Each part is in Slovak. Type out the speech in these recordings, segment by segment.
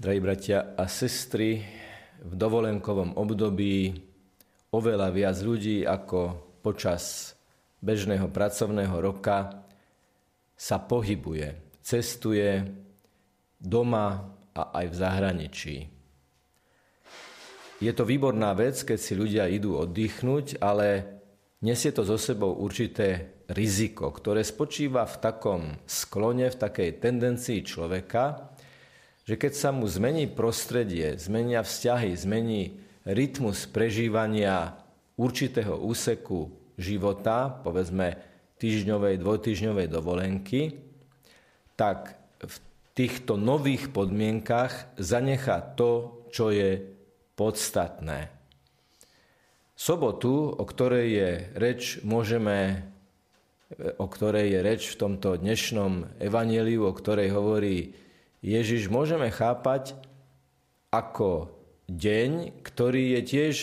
Drahí bratia a sestry, v dovolenkovom období oveľa viac ľudí ako počas bežného pracovného roka sa pohybuje, cestuje doma a aj v zahraničí. Je to výborná vec, keď si ľudia idú oddychnúť, ale nesie to zo sebou určité riziko, ktoré spočíva v takom sklone, v takej tendencii človeka, že keď sa mu zmení prostredie, zmenia vzťahy, zmení rytmus prežívania určitého úseku života, povedzme týždňovej, dvojtýždňovej dovolenky, tak v týchto nových podmienkach zanechá to, čo je podstatné. Sobotu, o ktorej je reč, môžeme, o ktorej je reč v tomto dnešnom evaníliu, o ktorej hovorí Ježiš, môžeme chápať ako deň, ktorý je tiež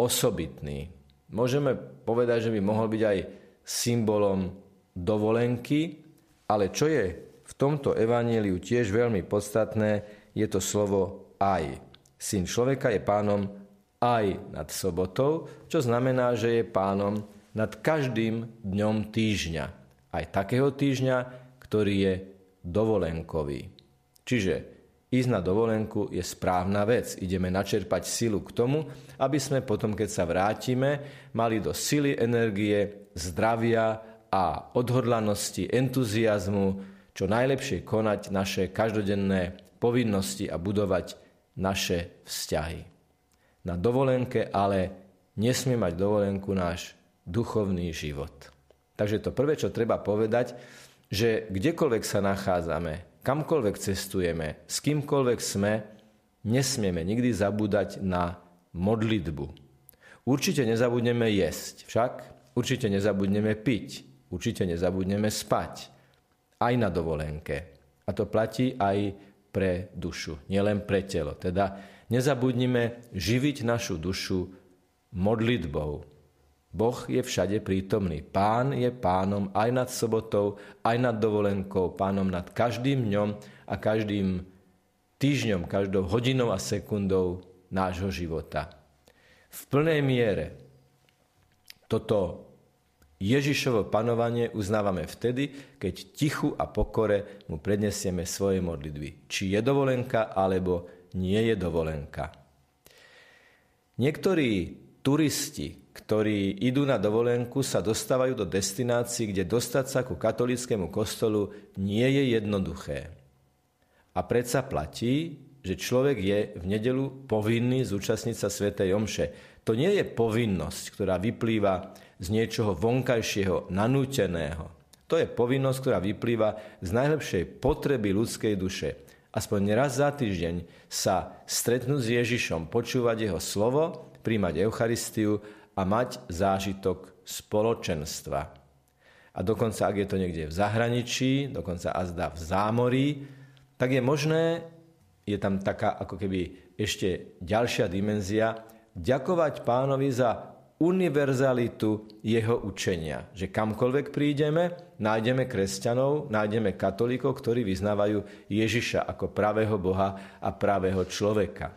osobitný. Môžeme povedať, že by mohol byť aj symbolom dovolenky, ale čo je v tomto evaníliu tiež veľmi podstatné, je to slovo aj. Syn človeka je pánom aj nad sobotou, čo znamená, že je pánom nad každým dňom týždňa. Aj takého týždňa, ktorý je dovolenkový. Čiže ísť na dovolenku je správna vec. Ideme načerpať silu k tomu, aby sme potom, keď sa vrátime, mali do sily, energie, zdravia a odhodlanosti, entuziasmu, čo najlepšie konať naše každodenné povinnosti a budovať naše vzťahy. Na dovolenke ale nesmie mať dovolenku náš duchovný život. Takže to prvé, čo treba povedať, že kdekoľvek sa nachádzame, kamkoľvek cestujeme, s kýmkoľvek sme, nesmieme nikdy zabúdať na modlitbu. Určite nezabudneme jesť, však určite nezabudneme piť, určite nezabudneme spať, aj na dovolenke. A to platí aj pre dušu, nielen pre telo. Teda nezabudnime živiť našu dušu modlitbou, Boh je všade prítomný. Pán je pánom aj nad sobotou, aj nad dovolenkou, pánom nad každým dňom a každým týždňom, každou hodinou a sekundou nášho života. V plnej miere toto Ježišovo panovanie uznávame vtedy, keď tichu a pokore mu prednesieme svoje modlitby. Či je dovolenka, alebo nie je dovolenka. Niektorí turisti, ktorí idú na dovolenku, sa dostávajú do destinácií, kde dostať sa ku katolickému kostolu nie je jednoduché. A predsa platí, že človek je v nedelu povinný zúčastniť sa Svetej Omše. To nie je povinnosť, ktorá vyplýva z niečoho vonkajšieho, nanúteného. To je povinnosť, ktorá vyplýva z najlepšej potreby ľudskej duše. Aspoň raz za týždeň sa stretnúť s Ježišom, počúvať jeho slovo, príjmať Eucharistiu a mať zážitok spoločenstva. A dokonca, ak je to niekde v zahraničí, dokonca azda v zámorí, tak je možné, je tam taká ako keby ešte ďalšia dimenzia, ďakovať pánovi za univerzalitu jeho učenia. Že kamkoľvek prídeme, nájdeme kresťanov, nájdeme katolíkov, ktorí vyznávajú Ježiša ako pravého Boha a pravého človeka.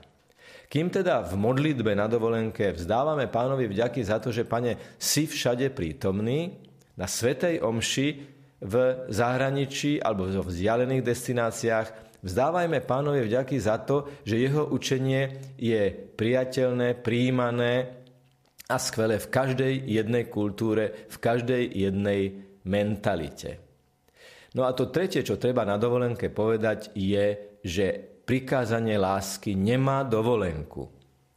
Kým teda v modlitbe na dovolenke vzdávame pánovi vďaky za to, že pane, si všade prítomný, na Svetej Omši v zahraničí alebo v vzdialených destináciách vzdávajme pánovi vďaky za to, že jeho učenie je priateľné, príjmané a skvelé v každej jednej kultúre, v každej jednej mentalite. No a to tretie, čo treba na dovolenke povedať, je, že prikázanie lásky nemá dovolenku.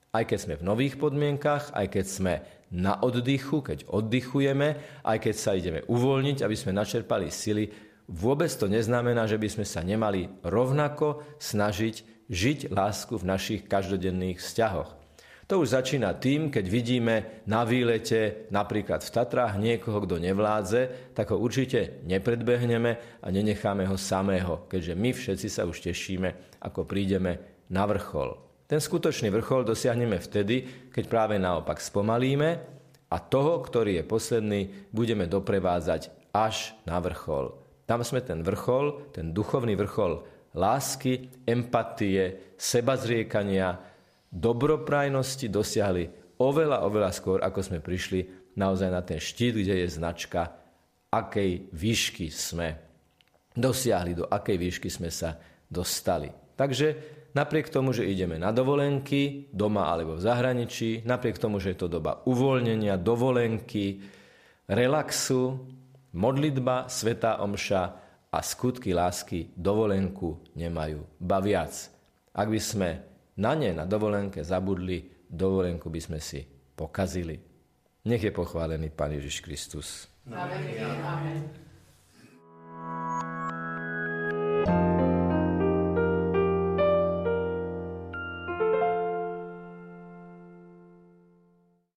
Aj keď sme v nových podmienkach, aj keď sme na oddychu, keď oddychujeme, aj keď sa ideme uvoľniť, aby sme načerpali sily, vôbec to neznamená, že by sme sa nemali rovnako snažiť žiť lásku v našich každodenných vzťahoch. To už začína tým, keď vidíme na výlete, napríklad v Tatrách, niekoho, kto nevládze, tak ho určite nepredbehneme a nenecháme ho samého, keďže my všetci sa už tešíme, ako prídeme na vrchol. Ten skutočný vrchol dosiahneme vtedy, keď práve naopak spomalíme a toho, ktorý je posledný, budeme doprevádzať až na vrchol. Tam sme ten vrchol, ten duchovný vrchol lásky, empatie, sebazriekania, dobroprajnosti dosiahli oveľa, oveľa skôr, ako sme prišli naozaj na ten štít, kde je značka, akej výšky sme dosiahli, do akej výšky sme sa dostali. Takže napriek tomu, že ideme na dovolenky, doma alebo v zahraničí, napriek tomu, že je to doba uvoľnenia, dovolenky, relaxu, modlitba, svetá omša a skutky lásky dovolenku nemajú. Ba viac. Ak by sme na ne na dovolenke zabudli, dovolenku by sme si pokazili. Nech je pochválený Pán Ježiš Kristus. Amen. Amen.